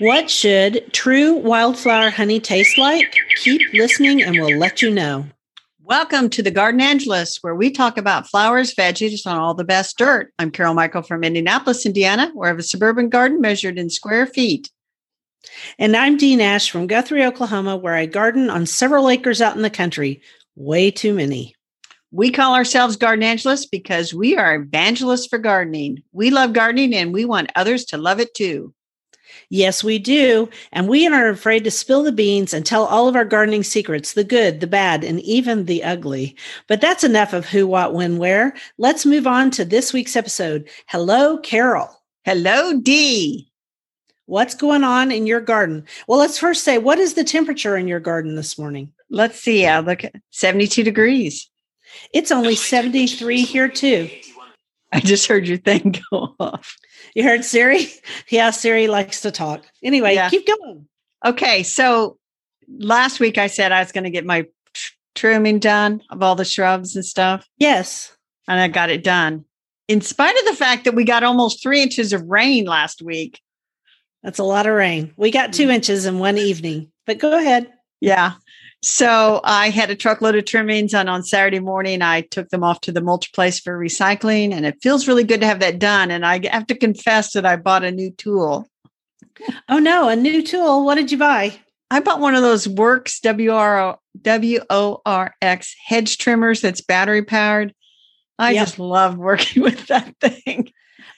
What should true wildflower honey taste like? Keep listening and we'll let you know. Welcome to the Gardenangelists, where we talk about flowers, veggies, and all the best dirt. I'm Carol Michel from Indianapolis, Indiana, where I have a suburban garden measured in square feet. And I'm Dee Nash from Guthrie, Oklahoma, where I garden on several acres out in the country. Way too many. We call ourselves Gardenangelists because we are evangelists for gardening. We love gardening and we want others to love it too. Yes, we do. And we aren't afraid to spill the beans and tell all of our gardening secrets the good, the bad, and even the ugly. But that's enough of who, what, when, where. Let's move on to this week's episode. Hello, Carol. Hello, Dee. What's going on in your garden? Well, let's first say, what is the temperature in your garden this morning? Let's see. I look at 72 degrees. It's only 73 here, too. I just heard your thing go off. You heard Siri? Yeah, Siri likes to talk. Anyway, yeah. keep going. Okay. So last week I said I was going to get my trimming done of all the shrubs and stuff. Yes. And I got it done. In spite of the fact that we got almost three inches of rain last week. That's a lot of rain. We got two mm. inches in one evening, but go ahead. Yeah. So I had a truckload of trimmings, and on Saturday morning, I took them off to the mulch place for recycling. And it feels really good to have that done. And I have to confess that I bought a new tool. Oh, no, a new tool. What did you buy? I bought one of those Worx W R W O R X hedge trimmers that's battery powered. I yep. just love working with that thing.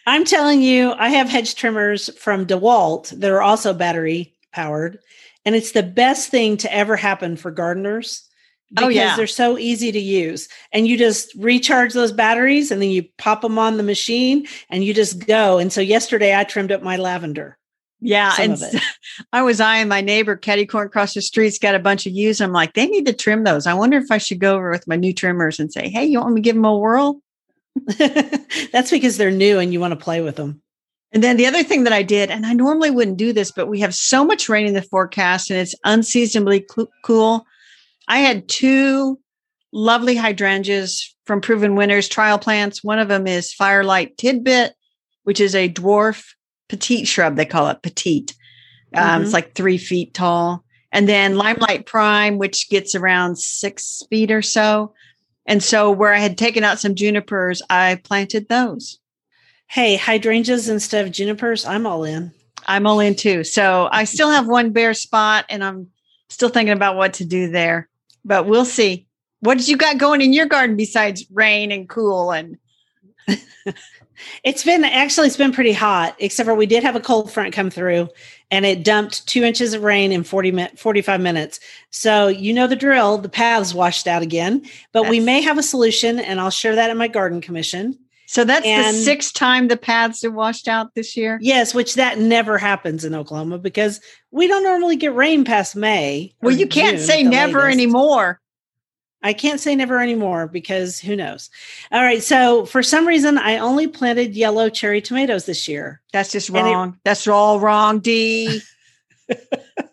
I'm telling you, I have hedge trimmers from DeWalt that are also battery powered. And it's the best thing to ever happen for gardeners oh, because oh, yeah. they're so easy to use. And you just recharge those batteries and then you pop them on the machine and you just go. And so yesterday I trimmed up my lavender. Yeah. and I was eyeing my neighbor, Caddy Corn across the street's got a bunch of yews. I'm like, they need to trim those. I wonder if I should go over with my new trimmers and say, hey, you want me to give them a whirl? That's because they're new and you want to play with them. And then the other thing that I did, and I normally wouldn't do this, but we have so much rain in the forecast and it's unseasonably cl- cool. I had two lovely hydrangeas from Proven Winners trial plants. One of them is Firelight Tidbit, which is a dwarf petite shrub. They call it petite. Um, mm-hmm. It's like three feet tall. And then Limelight Prime, which gets around six feet or so. And so, where I had taken out some junipers, I planted those. Hey, hydrangeas instead of junipers, I'm all in. I'm all in too. So I still have one bare spot and I'm still thinking about what to do there, but we'll see. What did you got going in your garden besides rain and cool and it's been actually it's been pretty hot except for we did have a cold front come through and it dumped two inches of rain in 40 minutes 45 minutes so you know the drill the paths washed out again but That's- we may have a solution and i'll share that in my garden commission so that's and, the sixth time the paths are washed out this year? Yes, which that never happens in Oklahoma because we don't normally get rain past May. Well, you can't June, say never latest. anymore. I can't say never anymore because who knows. All right. So for some reason, I only planted yellow cherry tomatoes this year. That's just wrong. It, That's all wrong, Dee.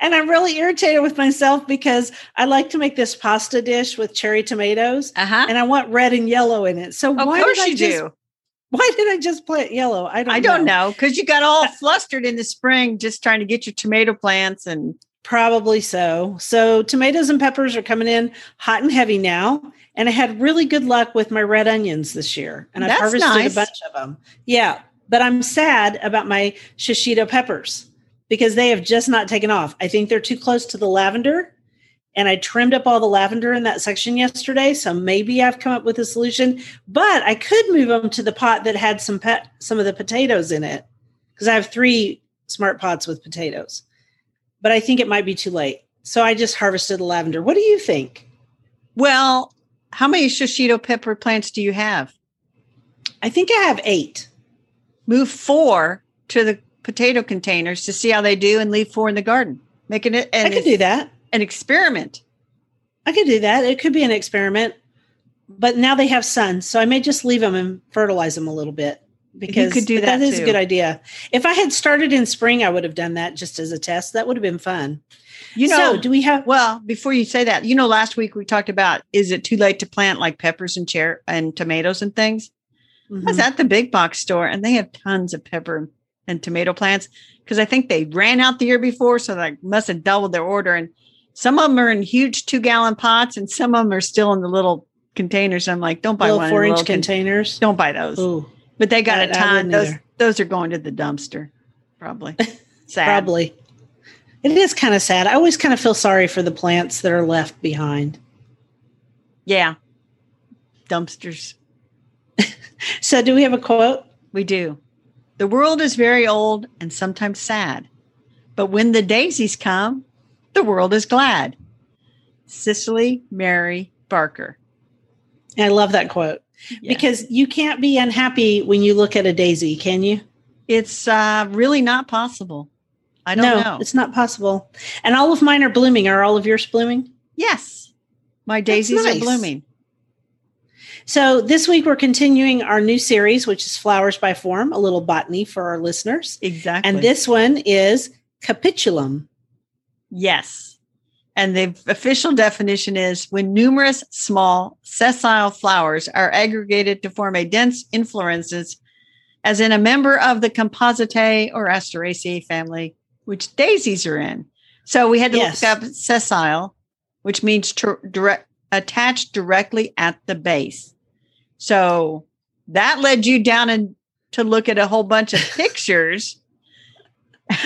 and I'm really irritated with myself because I like to make this pasta dish with cherry tomatoes, uh-huh. and I want red and yellow in it. So of why course did I you just, do. Why did I just plant yellow? I don't. I don't know because you got all flustered in the spring just trying to get your tomato plants and. Probably so. So tomatoes and peppers are coming in hot and heavy now. And I had really good luck with my red onions this year. And I've harvested nice. a bunch of them. Yeah. But I'm sad about my shishito peppers because they have just not taken off. I think they're too close to the lavender. And I trimmed up all the lavender in that section yesterday. So maybe I've come up with a solution, but I could move them to the pot that had some pet, some of the potatoes in it because I have three smart pots with potatoes. But I think it might be too late. So I just harvested the lavender. What do you think? Well, how many shishito pepper plants do you have? I think I have eight. Move four to the potato containers to see how they do and leave four in the garden. Making it an, I could do that. An experiment. I could do that. It could be an experiment. But now they have sun, so I may just leave them and fertilize them a little bit because you could do that. That is too. a good idea. If I had started in spring, I would have done that just as a test. That would have been fun. You know, so do we have? Well, before you say that, you know, last week we talked about is it too late to plant like peppers and cherry and tomatoes and things? Mm-hmm. I was at the big box store and they have tons of pepper and tomato plants because I think they ran out the year before, so they must have doubled their order. And some of them are in huge two gallon pots, and some of them are still in the little containers. I'm like, don't buy little one four inch containers. Don't buy those. Ooh, but they got I, a ton. Those either. those are going to the dumpster, probably. Sad. probably. It is kind of sad. I always kind of feel sorry for the plants that are left behind. Yeah. Dumpsters. so, do we have a quote? We do. The world is very old and sometimes sad, but when the daisies come, the world is glad. Cicely Mary Barker. I love that quote yeah. because you can't be unhappy when you look at a daisy, can you? It's uh, really not possible. I don't no, know. It's not possible. And all of mine are blooming. Are all of yours blooming? Yes. My daisies nice. are blooming. So this week we're continuing our new series, which is Flowers by Form, a little botany for our listeners. Exactly. And this one is capitulum. Yes. And the official definition is when numerous small sessile flowers are aggregated to form a dense inflorescence, as in a member of the Compositae or Asteraceae family, which daisies are in. So we had to yes. look up sessile, which means to direct, attached directly at the base. So that led you down and to look at a whole bunch of pictures. and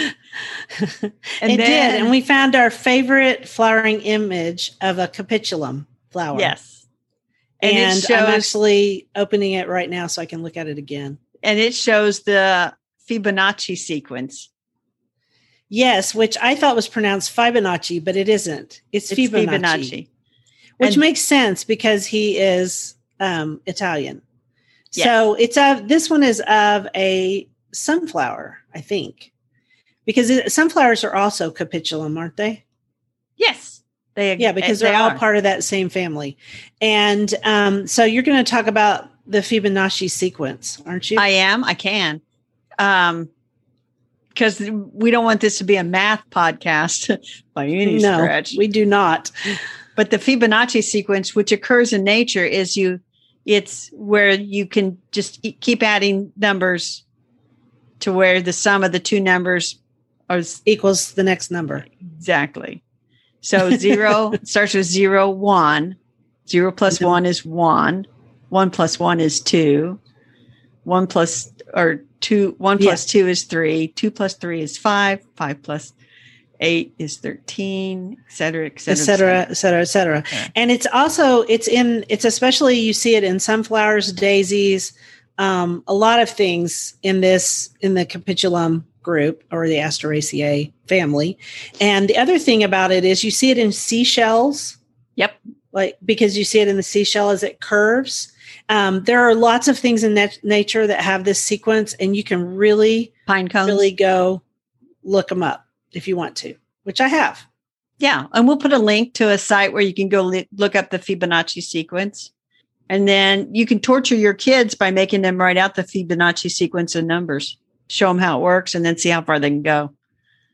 it then, did. And we found our favorite flowering image of a capitulum flower. Yes. And, and shows, I'm actually opening it right now so I can look at it again. And it shows the Fibonacci sequence. Yes, which I thought was pronounced Fibonacci, but it isn't. It's, it's Fibonacci, Fibonacci. Which and, makes sense because he is um, Italian. Yes. So it's of this one is of a sunflower, I think, because it, sunflowers are also capitulum, aren't they? Yes, they. Yeah, because they're they all part of that same family, and um, so you're going to talk about the Fibonacci sequence, aren't you? I am. I can. Um, because we don't want this to be a math podcast by any no, stretch. We do not. But the Fibonacci sequence, which occurs in nature, is you it's where you can just keep adding numbers to where the sum of the two numbers is, equals the next number. Exactly. So zero starts with zero, one. Zero plus one is one. One plus one is two. One plus or two, one plus yeah. two is three. Two plus three is five. Five plus eight is 13 et cetera et cetera et cetera. et cetera, et cetera. Yeah. and it's also it's in it's especially you see it in sunflowers daisies um, a lot of things in this in the capitulum group or the asteraceae family. And the other thing about it is you see it in seashells. Yep. Like because you see it in the seashell as it curves. Um, there are lots of things in nat- nature that have this sequence and you can really pine cones. really go look them up if you want to, which I have. Yeah. And we'll put a link to a site where you can go look up the Fibonacci sequence. And then you can torture your kids by making them write out the Fibonacci sequence in numbers, show them how it works, and then see how far they can go.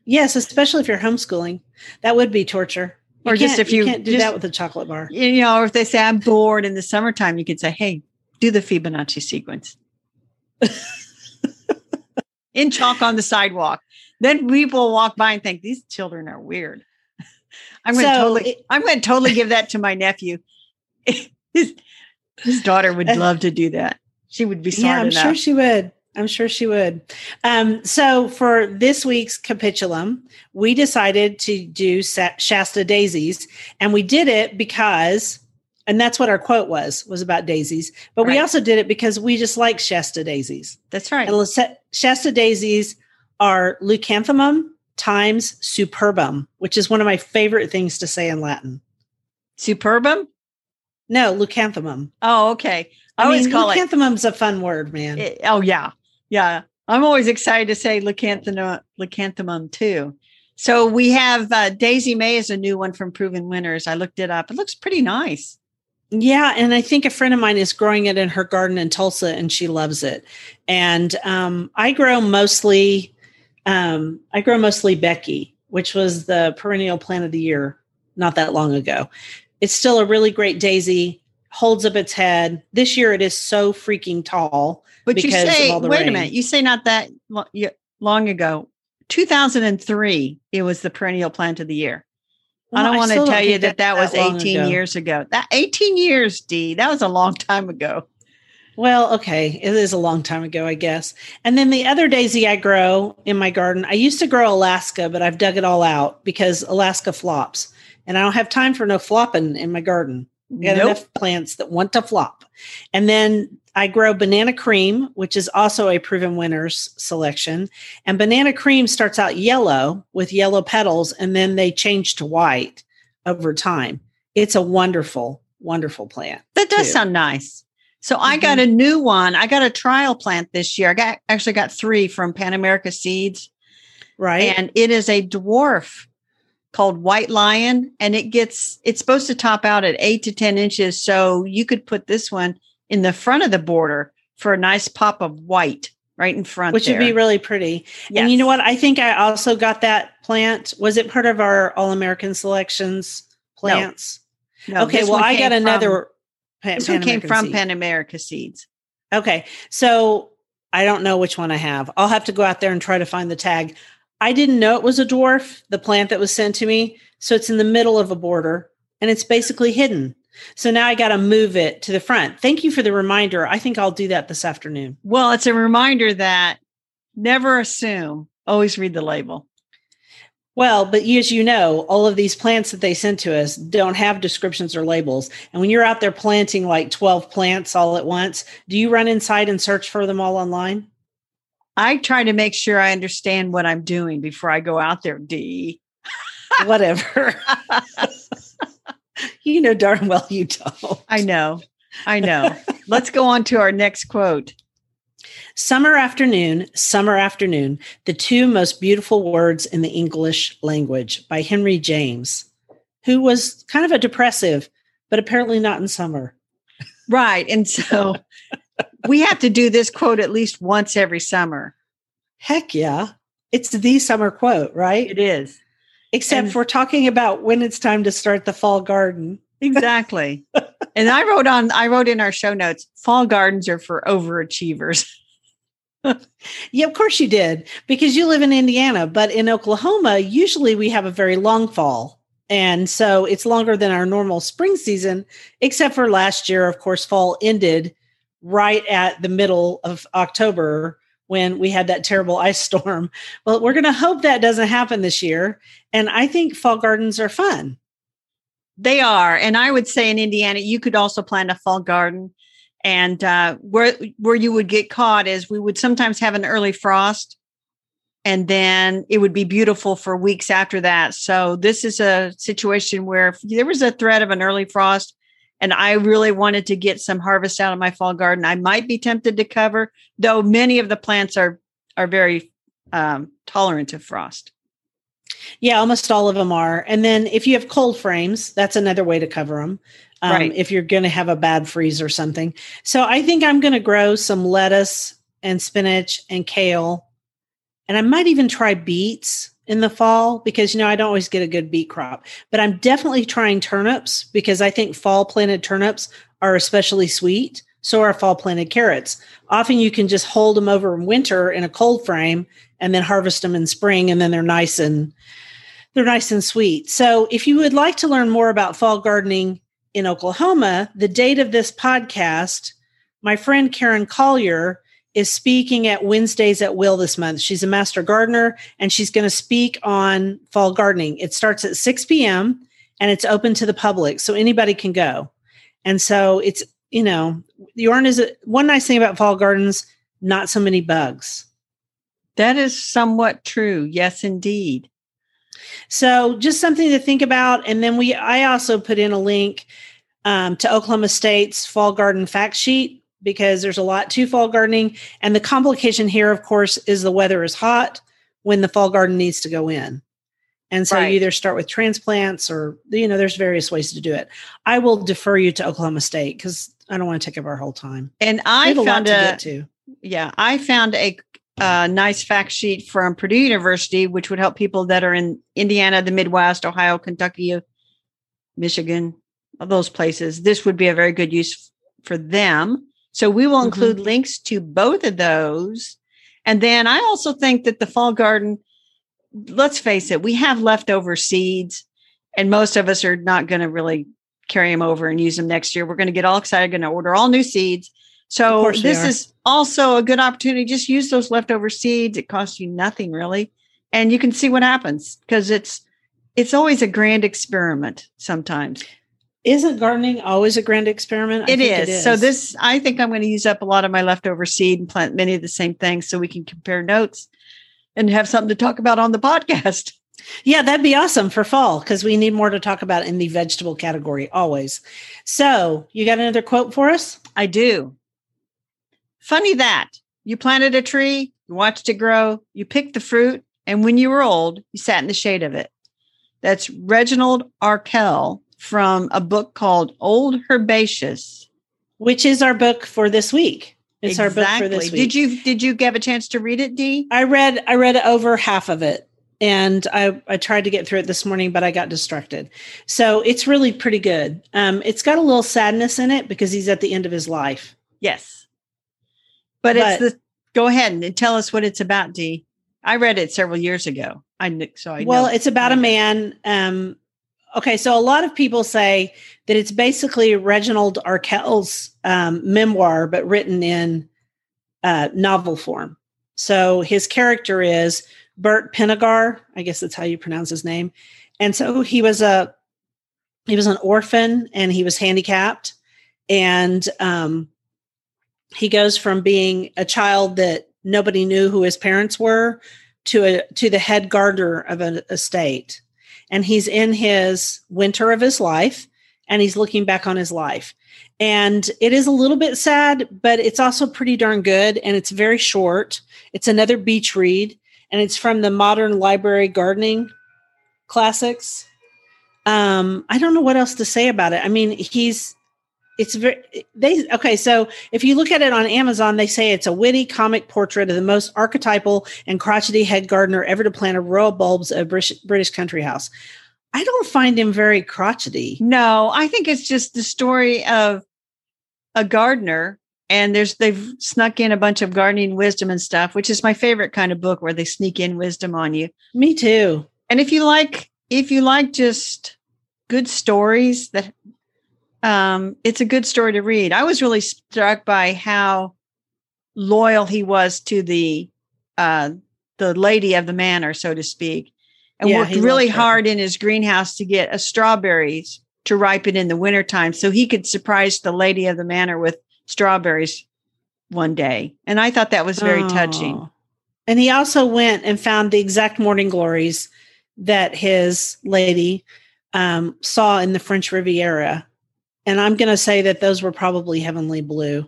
Yes, especially if you're homeschooling. That would be torture. You or just if you, you can't do just, that with a chocolate bar. You know, or if they say, I'm bored in the summertime, you could say, hey, do the Fibonacci sequence. in chalk on the sidewalk then people walk by and think these children are weird. I'm going to so totally, it, I'm going to totally give that to my nephew. his, his, daughter would uh, love to do that. She would be smart Yeah, I'm enough. sure she would. I'm sure she would. Um, so for this week's capitulum, we decided to do Shasta daisies, and we did it because, and that's what our quote was was about daisies. But right. we also did it because we just like Shasta daisies. That's right. And Shasta daisies are leucanthemum times superbum, which is one of my favorite things to say in Latin. Superbum? No, leucanthemum. Oh, okay. I, I always mean, call leucanthemum's it, a fun word, man. It, oh yeah, yeah. I'm always excited to say leucanthemum, leucanthemum too. So we have uh, Daisy May is a new one from Proven Winners. I looked it up. It looks pretty nice. Yeah, and I think a friend of mine is growing it in her garden in Tulsa, and she loves it. And um, I grow mostly um, I grow mostly Becky, which was the perennial plant of the year not that long ago. It's still a really great daisy, holds up its head. This year it is so freaking tall. But you say, wait rain. a minute, you say not that long ago. 2003, it was the perennial plant of the year. Well, I don't want to tell you that that, that was 18 ago. years ago. That 18 years, Dee. That was a long time ago. Well, okay. It is a long time ago, I guess. And then the other daisy I grow in my garden, I used to grow Alaska, but I've dug it all out because Alaska flops. And I don't have time for no flopping in my garden. I got nope. enough plants that want to flop. And then I grow banana cream, which is also a proven winners selection. And banana cream starts out yellow with yellow petals, and then they change to white over time. It's a wonderful, wonderful plant. That does too. sound nice. So mm-hmm. I got a new one. I got a trial plant this year. I got actually got three from Pan American Seeds. Right. And it is a dwarf called White Lion, and it gets it's supposed to top out at eight to ten inches. So you could put this one in the front of the border for a nice pop of white right in front, which there. would be really pretty. Yes. And you know what? I think I also got that plant. Was it part of our All American Selections plants? No. no okay, well, I got another. Pan, this one came from Pan American Seeds. Okay, so I don't know which one I have. I'll have to go out there and try to find the tag. I didn't know it was a dwarf, the plant that was sent to me. So it's in the middle of a border and it's basically hidden. So now I got to move it to the front. Thank you for the reminder. I think I'll do that this afternoon. Well, it's a reminder that never assume, always read the label. Well, but as you know, all of these plants that they send to us don't have descriptions or labels. And when you're out there planting like 12 plants all at once, do you run inside and search for them all online? I try to make sure I understand what I'm doing before I go out there, Dee. Whatever. you know darn well you don't. I know. I know. Let's go on to our next quote. Summer afternoon, summer afternoon, the two most beautiful words in the English language by Henry James, who was kind of a depressive, but apparently not in summer. Right. And so we have to do this quote at least once every summer. Heck yeah. It's the summer quote, right? It is. Except and, we're talking about when it's time to start the fall garden. Exactly. and I wrote on I wrote in our show notes, fall gardens are for overachievers. yeah, of course you did, because you live in Indiana, but in Oklahoma, usually we have a very long fall. And so it's longer than our normal spring season, except for last year, of course, fall ended right at the middle of October when we had that terrible ice storm. Well, we're going to hope that doesn't happen this year. And I think fall gardens are fun. They are. And I would say in Indiana, you could also plant a fall garden and uh, where where you would get caught is we would sometimes have an early frost, and then it would be beautiful for weeks after that. So this is a situation where there was a threat of an early frost, and I really wanted to get some harvest out of my fall garden, I might be tempted to cover, though many of the plants are are very um, tolerant of frost. Yeah, almost all of them are. And then if you have cold frames, that's another way to cover them um, right. if you're going to have a bad freeze or something. So I think I'm going to grow some lettuce and spinach and kale. And I might even try beets in the fall because, you know, I don't always get a good beet crop. But I'm definitely trying turnips because I think fall planted turnips are especially sweet. So are fall planted carrots. Often you can just hold them over in winter in a cold frame and then harvest them in spring and then they're nice and they're nice and sweet. So if you would like to learn more about fall gardening, in Oklahoma, the date of this podcast, my friend Karen Collier is speaking at Wednesdays at Will this month. She's a master gardener and she's going to speak on fall gardening. It starts at 6 p.m. and it's open to the public, so anybody can go. And so it's, you know, the yarn is a, one nice thing about fall gardens, not so many bugs. That is somewhat true. Yes, indeed. So just something to think about. And then we, I also put in a link um, to Oklahoma State's fall garden fact sheet because there's a lot to fall gardening. And the complication here, of course, is the weather is hot when the fall garden needs to go in. And so right. you either start with transplants or, you know, there's various ways to do it. I will defer you to Oklahoma State because I don't want to take up our whole time. And I found a, to yeah, I found a a nice fact sheet from Purdue University, which would help people that are in Indiana, the Midwest, Ohio, Kentucky, Michigan, those places. This would be a very good use for them. So we will mm-hmm. include links to both of those. And then I also think that the fall garden, let's face it, we have leftover seeds, and most of us are not going to really carry them over and use them next year. We're going to get all excited, going to order all new seeds. So this is also a good opportunity. Just use those leftover seeds. It costs you nothing really, and you can see what happens because it's it's always a grand experiment. Sometimes isn't gardening always a grand experiment? It is. it is. So this, I think I'm going to use up a lot of my leftover seed and plant many of the same things so we can compare notes and have something to talk about on the podcast. Yeah, that'd be awesome for fall because we need more to talk about in the vegetable category always. So, you got another quote for us? I do. Funny that you planted a tree, you watched it grow, you picked the fruit, and when you were old, you sat in the shade of it. That's Reginald Arkell from a book called Old Herbaceous, which is our book for this week. It's exactly. our book for this week. Did you did you get a chance to read it, Dee? I read I read over half of it and I, I tried to get through it this morning, but I got distracted. So it's really pretty good. Um, it's got a little sadness in it because he's at the end of his life. Yes, but, but it's the. Go ahead and tell us what it's about, Dee. I read it several years ago. I so I well, it's about a man. Um, okay, so a lot of people say that it's basically Reginald Arkell's um, memoir, but written in uh, novel form. So his character is Bert Pinnegar. I guess that's how you pronounce his name. And so he was a he was an orphan and he was handicapped, and um, he goes from being a child that nobody knew who his parents were to a to the head gardener of an estate and he's in his winter of his life and he's looking back on his life. And it is a little bit sad, but it's also pretty darn good and it's very short. It's another beach read and it's from the Modern Library Gardening Classics. Um, I don't know what else to say about it. I mean, he's it's very they okay so if you look at it on amazon they say it's a witty comic portrait of the most archetypal and crotchety head gardener ever to plant a row of bulbs of british, british country house i don't find him very crotchety no i think it's just the story of a gardener and there's they've snuck in a bunch of gardening wisdom and stuff which is my favorite kind of book where they sneak in wisdom on you. Me too. And if you like if you like just good stories that um, it's a good story to read. I was really struck by how loyal he was to the uh, the lady of the manor, so to speak, and yeah, worked really hard in his greenhouse to get a strawberries to ripen in the wintertime so he could surprise the lady of the manor with strawberries one day. And I thought that was very oh. touching. And he also went and found the exact morning glories that his lady um, saw in the French Riviera and I'm going to say that those were probably heavenly blue.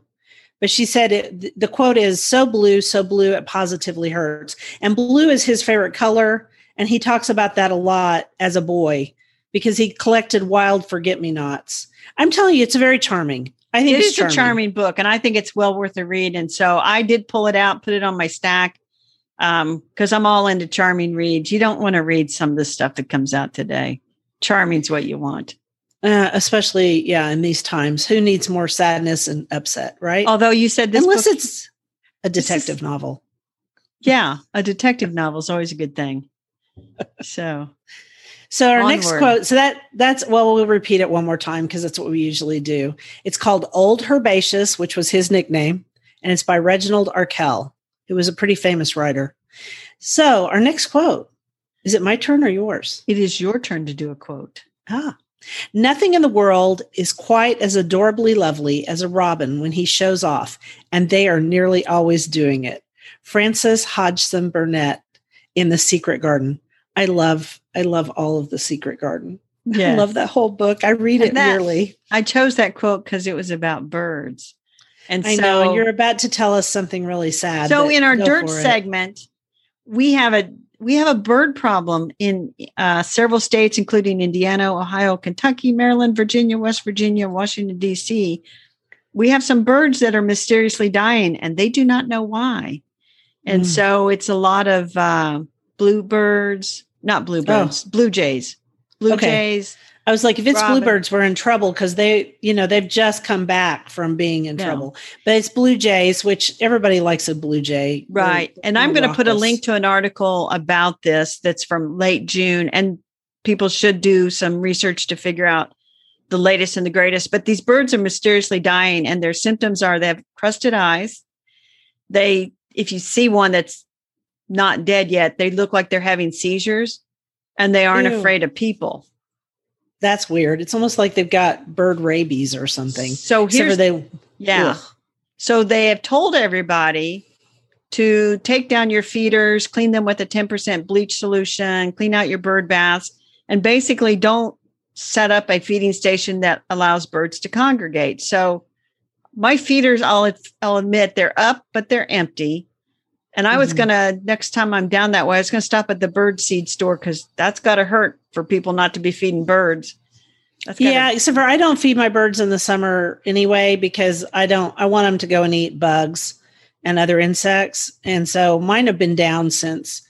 But she said it, the quote is so blue, so blue, it positively hurts. And blue is his favorite color. And he talks about that a lot as a boy because he collected wild forget me nots. I'm telling you, it's very charming. I think it is charming. a charming book, and I think it's well worth a read. And so I did pull it out, put it on my stack because um, I'm all into charming reads. You don't want to read some of the stuff that comes out today. Charming's what you want. Uh, especially, yeah, in these times, who needs more sadness and upset, right? Although you said this, unless book, it's a detective is, novel. Yeah, a detective novel is always a good thing. So, so our onward. next quote. So that that's well, we'll repeat it one more time because that's what we usually do. It's called "Old Herbaceous," which was his nickname, and it's by Reginald Arkell, who was a pretty famous writer. So our next quote. Is it my turn or yours? It is your turn to do a quote. Ah. Nothing in the world is quite as adorably lovely as a robin when he shows off, and they are nearly always doing it. Frances Hodgson Burnett in The Secret Garden. I love, I love all of The Secret Garden. Yes. I love that whole book. I read and it that, yearly. I chose that quote because it was about birds. And I so, know, and you're about to tell us something really sad. So in our dirt segment, we have a we have a bird problem in uh, several states, including Indiana, Ohio, Kentucky, Maryland, Virginia, West Virginia, Washington, D.C. We have some birds that are mysteriously dying and they do not know why. And mm. so it's a lot of uh, bluebirds, not bluebirds, oh. blue jays, blue okay. jays. I was like, if it's Robin. bluebirds, we're in trouble because they, you know, they've just come back from being in no. trouble. But it's blue jays, which everybody likes a blue jay. Right. and I'm going to put a link to an article about this that's from late June. And people should do some research to figure out the latest and the greatest. But these birds are mysteriously dying, and their symptoms are they have crusted eyes. They, if you see one that's not dead yet, they look like they're having seizures and they aren't Ew. afraid of people. That's weird. It's almost like they've got bird rabies or something. So here's they, yeah. Ugh. So they have told everybody to take down your feeders, clean them with a 10% bleach solution, clean out your bird baths, and basically don't set up a feeding station that allows birds to congregate. So my feeders, I'll, I'll admit, they're up, but they're empty. And I was mm-hmm. going to, next time I'm down that way, I was going to stop at the bird seed store because that's got to hurt for people not to be feeding birds. yeah, except for I don't feed my birds in the summer anyway because I don't, I want them to go and eat bugs and other insects. And so mine have been down since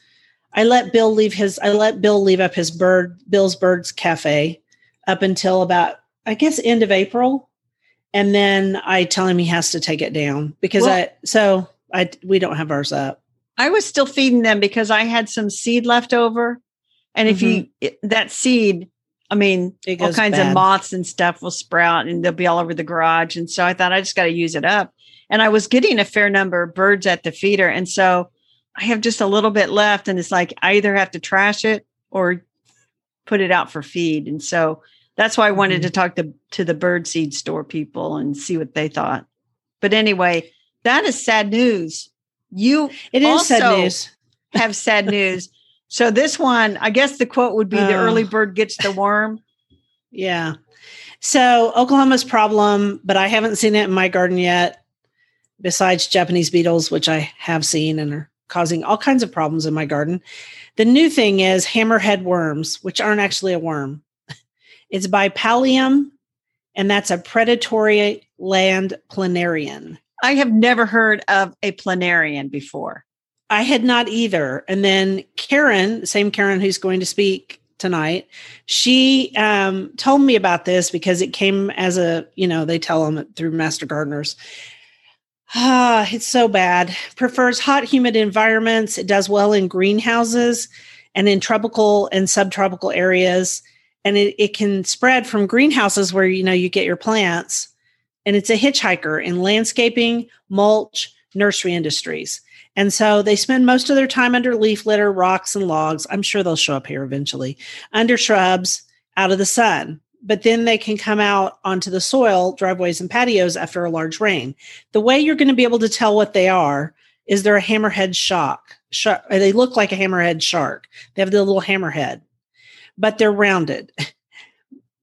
I let Bill leave his, I let Bill leave up his bird, Bill's Birds Cafe up until about, I guess, end of April. And then I tell him he has to take it down because well, I, so I we don't have ours up. I was still feeding them because I had some seed left over. And if mm-hmm. you that seed, I mean, all kinds bad. of moths and stuff will sprout and they'll be all over the garage. And so I thought I just got to use it up. And I was getting a fair number of birds at the feeder. And so I have just a little bit left. And it's like I either have to trash it or put it out for feed. And so that's why I wanted mm-hmm. to talk to, to the bird seed store people and see what they thought. But anyway, that is sad news. You it is sad news. have sad news. So this one, I guess the quote would be the early bird gets the worm. Yeah. So Oklahoma's problem, but I haven't seen it in my garden yet, besides Japanese beetles, which I have seen and are causing all kinds of problems in my garden. The new thing is hammerhead worms, which aren't actually a worm. It's Bipallium, and that's a predatory land planarian. I have never heard of a planarian before. I had not either. And then Karen, same Karen who's going to speak tonight, she um, told me about this because it came as a, you know, they tell them through Master Gardeners. Ah, it's so bad. Prefers hot, humid environments. It does well in greenhouses and in tropical and subtropical areas. And it, it can spread from greenhouses where, you know, you get your plants and it's a hitchhiker in landscaping, mulch, nursery industries. And so they spend most of their time under leaf litter, rocks, and logs. I'm sure they'll show up here eventually, under shrubs, out of the sun. But then they can come out onto the soil, driveways, and patios after a large rain. The way you're going to be able to tell what they are is they're a hammerhead. Shark, they look like a hammerhead shark. They have the little hammerhead, but they're rounded.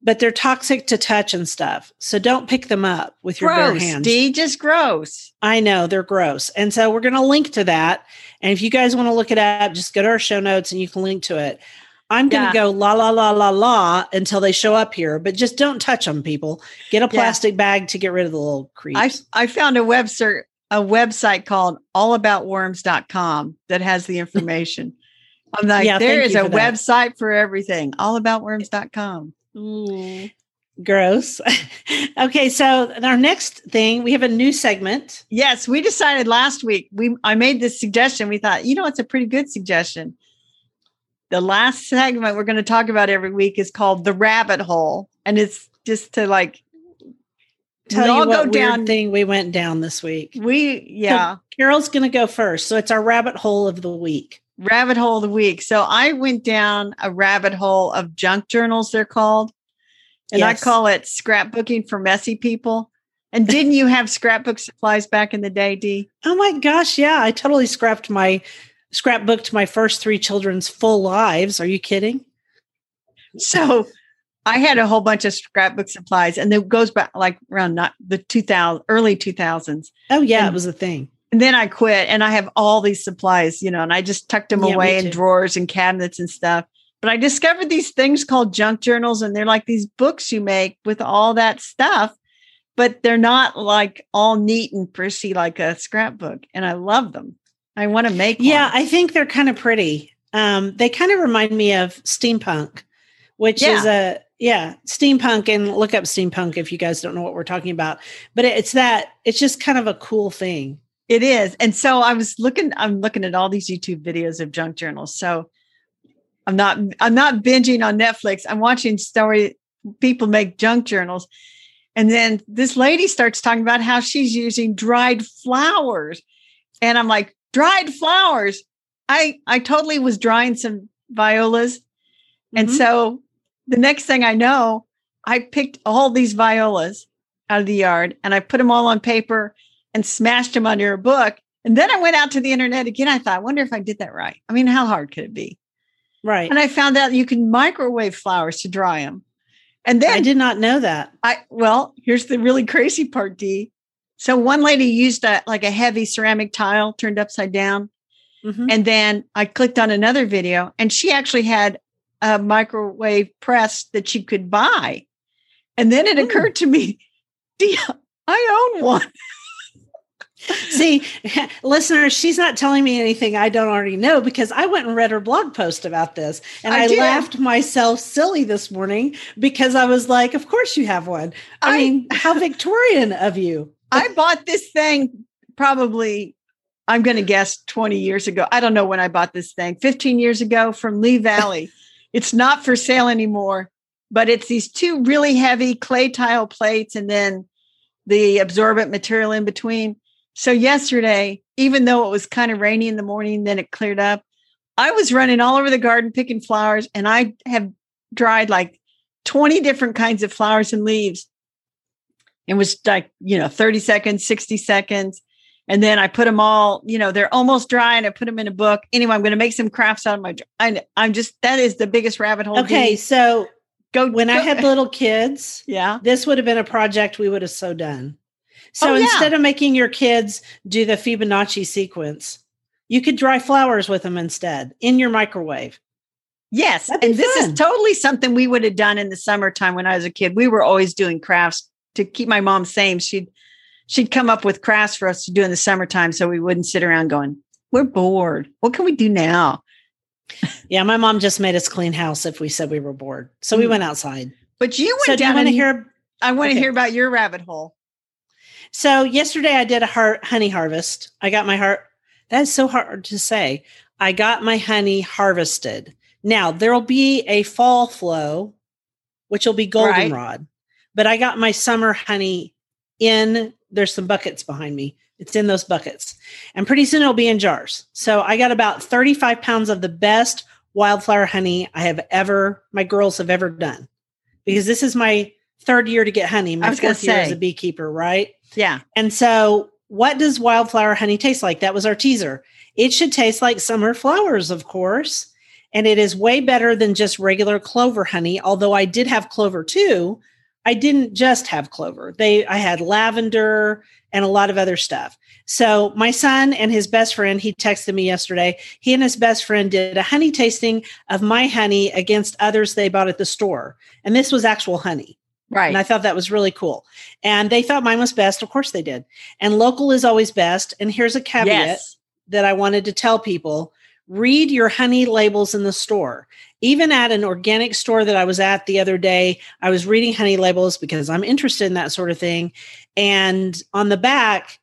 but they're toxic to touch and stuff. So don't pick them up with your gross, bare hands. Dee, just gross. I know they're gross. And so we're going to link to that. And if you guys want to look it up, just go to our show notes and you can link to it. I'm going to yeah. go la la la la la until they show up here, but just don't touch them, people. Get a plastic yeah. bag to get rid of the little creeps. I, I found a website a website called allaboutworms.com that has the information. I'm like, yeah, there is a website for everything, allaboutworms.com. Mm. Gross. okay, so our next thing, we have a new segment. Yes, we decided last week. We I made this suggestion. We thought, you know, it's a pretty good suggestion. The last segment we're going to talk about every week is called the rabbit hole, and it's just to like tell you what go down thing we went down this week. We yeah. So Carol's going to go first, so it's our rabbit hole of the week rabbit hole of the week. So I went down a rabbit hole of junk journals, they're called. And yes. I call it scrapbooking for messy people. And didn't you have scrapbook supplies back in the day, Dee? Oh my gosh, yeah. I totally scrapped my scrapbooked my first three children's full lives. Are you kidding? So I had a whole bunch of scrapbook supplies, and it goes back like around not the 2000 early 2000s. Oh yeah, and, it was a thing. And then I quit and I have all these supplies, you know, and I just tucked them yeah, away in drawers and cabinets and stuff. But I discovered these things called junk journals, and they're like these books you make with all that stuff, but they're not like all neat and prissy like a scrapbook. And I love them. I want to make Yeah, one. I think they're kind of pretty. Um, they kind of remind me of steampunk, which yeah. is a yeah, steampunk and look up steampunk if you guys don't know what we're talking about. But it's that it's just kind of a cool thing. It is. And so I was looking I'm looking at all these YouTube videos of junk journals. So I'm not I'm not binging on Netflix. I'm watching story people make junk journals. And then this lady starts talking about how she's using dried flowers. And I'm like, dried flowers. I I totally was drying some violas. Mm-hmm. And so the next thing I know, I picked all these violas out of the yard and I put them all on paper and smashed them under a book. And then I went out to the internet again. I thought, I wonder if I did that right. I mean, how hard could it be? Right. And I found out you can microwave flowers to dry them. And then I did not know that. I well, here's the really crazy part, Dee. So one lady used a like a heavy ceramic tile turned upside down. Mm-hmm. And then I clicked on another video and she actually had a microwave press that you could buy. And then it Ooh. occurred to me, Dee, I own one. See, listeners, she's not telling me anything I don't already know because I went and read her blog post about this. And I, I laughed myself silly this morning because I was like, Of course you have one. I, I mean, how Victorian of you. I bought this thing probably, I'm going to guess 20 years ago. I don't know when I bought this thing, 15 years ago from Lee Valley. it's not for sale anymore, but it's these two really heavy clay tile plates and then the absorbent material in between. So yesterday, even though it was kind of rainy in the morning, then it cleared up. I was running all over the garden picking flowers, and I have dried like 20 different kinds of flowers and leaves. It was like, you know, 30 seconds, 60 seconds. And then I put them all, you know, they're almost dry and I put them in a book. Anyway, I'm going to make some crafts out of my, I, I'm just, that is the biggest rabbit hole. Okay. So go when go. I had little kids, yeah, this would have been a project we would have so done. So oh, yeah. instead of making your kids do the Fibonacci sequence, you could dry flowers with them instead in your microwave. Yes. And this is totally something we would have done in the summertime when I was a kid. We were always doing crafts to keep my mom sane. She'd she'd come up with crafts for us to do in the summertime so we wouldn't sit around going, We're bored. What can we do now? yeah, my mom just made us clean house if we said we were bored. So we mm. went outside. But you went so down. Do you want to hear I want to okay. hear about your rabbit hole. So yesterday I did a heart honey harvest. I got my heart. That's so hard to say. I got my honey harvested. Now there'll be a fall flow, which will be goldenrod, right. but I got my summer honey in. There's some buckets behind me. It's in those buckets, and pretty soon it'll be in jars. So I got about 35 pounds of the best wildflower honey I have ever, my girls have ever done, because this is my third year to get honey. My fourth year as a beekeeper, right? Yeah. And so, what does wildflower honey taste like? That was our teaser. It should taste like summer flowers, of course. And it is way better than just regular clover honey. Although I did have clover too. I didn't just have clover. They I had lavender and a lot of other stuff. So my son and his best friend, he texted me yesterday. He and his best friend did a honey tasting of my honey against others they bought at the store. And this was actual honey. Right. And I thought that was really cool. And they thought mine was best. Of course they did. And local is always best. And here's a caveat yes. that I wanted to tell people read your honey labels in the store. Even at an organic store that I was at the other day, I was reading honey labels because I'm interested in that sort of thing. And on the back,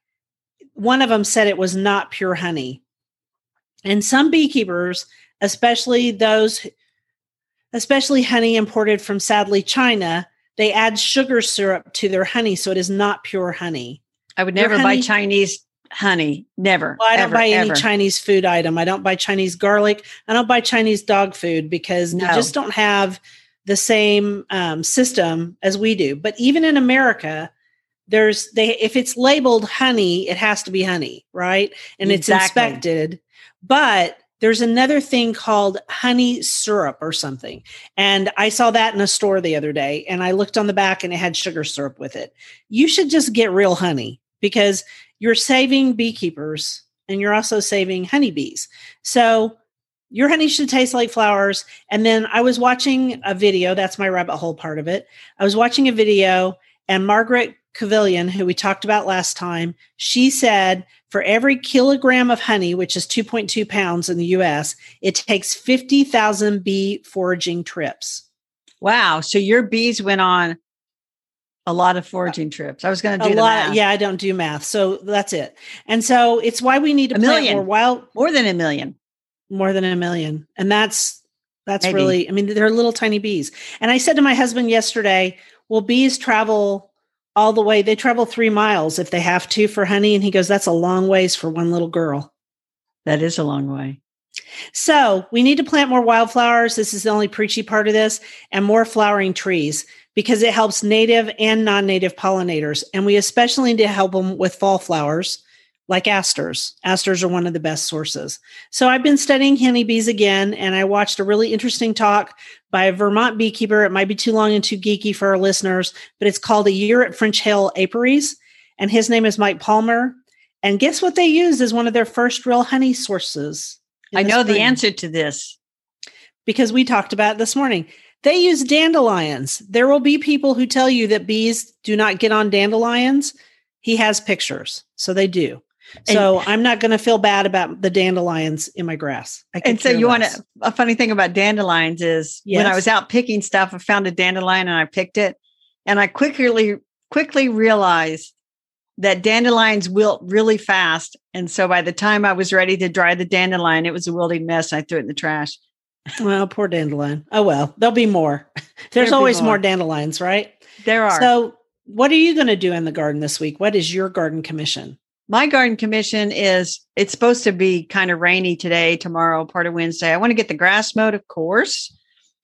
one of them said it was not pure honey. And some beekeepers, especially those, especially honey imported from sadly China, they add sugar syrup to their honey, so it is not pure honey. I would never honey, buy Chinese honey. Never. Well, I don't ever, buy ever. any Chinese food item. I don't buy Chinese garlic. I don't buy Chinese dog food because no. they just don't have the same um, system as we do. But even in America, there's they if it's labeled honey, it has to be honey, right? And exactly. it's inspected. But there's another thing called honey syrup or something. And I saw that in a store the other day and I looked on the back and it had sugar syrup with it. You should just get real honey because you're saving beekeepers and you're also saving honeybees. So your honey should taste like flowers. And then I was watching a video, that's my rabbit hole part of it. I was watching a video and Margaret Couvillon, who we talked about last time, she said for every kilogram of honey, which is 2.2 pounds in the US, it takes 50,000 bee foraging trips. Wow. So your bees went on a lot of foraging uh, trips. I was going to do a lot. Math. Yeah, I don't do math. So that's it. And so it's why we need to a million. more wild. More than a million. More than a million. And that's that's Maybe. really, I mean, they're little tiny bees. And I said to my husband yesterday, well, bees travel all the way. They travel three miles if they have to for honey. And he goes, that's a long ways for one little girl. That is a long way. So we need to plant more wildflowers. This is the only preachy part of this, and more flowering trees because it helps native and non native pollinators. And we especially need to help them with fall flowers like asters. Asters are one of the best sources. So I've been studying honeybees again, and I watched a really interesting talk by a Vermont beekeeper. It might be too long and too geeky for our listeners, but it's called A Year at French Hill Apiaries. And his name is Mike Palmer. And guess what they use as one of their first real honey sources? I know spring? the answer to this. Because we talked about it this morning. They use dandelions. There will be people who tell you that bees do not get on dandelions. He has pictures. So they do. So and, I'm not going to feel bad about the dandelions in my grass. and so you want to, a funny thing about dandelions is yes. when I was out picking stuff, I found a dandelion and I picked it. And I quickly, quickly realized that dandelions wilt really fast. And so by the time I was ready to dry the dandelion, it was a wilting mess. I threw it in the trash. Well, poor dandelion. Oh well, there'll be more. There's There'll always more. more dandelions, right? There are. So, what are you going to do in the garden this week? What is your garden commission? My garden commission is it's supposed to be kind of rainy today, tomorrow, part of Wednesday. I want to get the grass mowed, of course.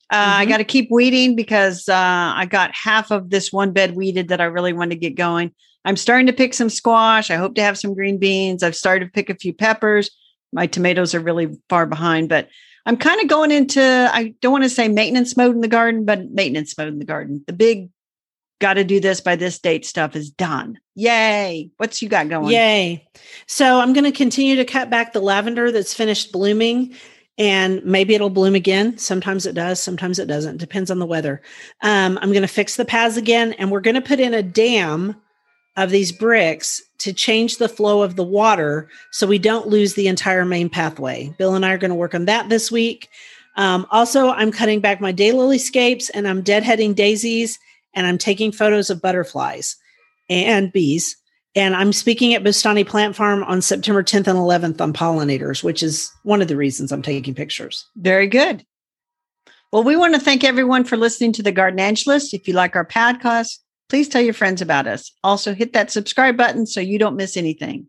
Uh, mm-hmm. I got to keep weeding because uh, I got half of this one bed weeded that I really want to get going. I'm starting to pick some squash. I hope to have some green beans. I've started to pick a few peppers. My tomatoes are really far behind, but I'm kind of going into, I don't want to say maintenance mode in the garden, but maintenance mode in the garden. The big got to do this by this date stuff is done. Yay. What's you got going? Yay. So I'm going to continue to cut back the lavender that's finished blooming and maybe it'll bloom again. Sometimes it does, sometimes it doesn't. Depends on the weather. Um, I'm going to fix the paths again and we're going to put in a dam of these bricks to change the flow of the water so we don't lose the entire main pathway. Bill and I are going to work on that this week. Um, also, I'm cutting back my daylily scapes and I'm deadheading daisies and I'm taking photos of butterflies and bees. And I'm speaking at Bustani Plant Farm on September 10th and 11th on pollinators, which is one of the reasons I'm taking pictures. Very good. Well, we want to thank everyone for listening to the Gardenangelists. If you like our podcast, please tell your friends about us. Also, hit that subscribe button so you don't miss anything.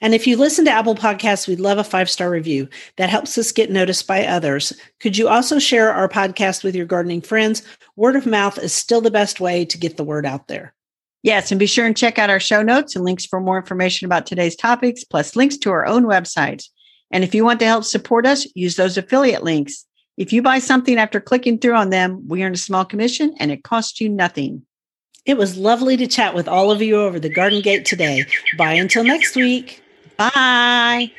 And if you listen to Apple Podcasts, we'd love a five star review. That helps us get noticed by others. Could you also share our podcast with your gardening friends? Word of mouth is still the best way to get the word out there. Yes, and be sure and check out our show notes and links for more information about today's topics, plus links to our own websites. And if you want to help support us, use those affiliate links. If you buy something after clicking through on them, we earn a small commission and it costs you nothing. It was lovely to chat with all of you over the Garden Gate today. Bye until next week. Bye.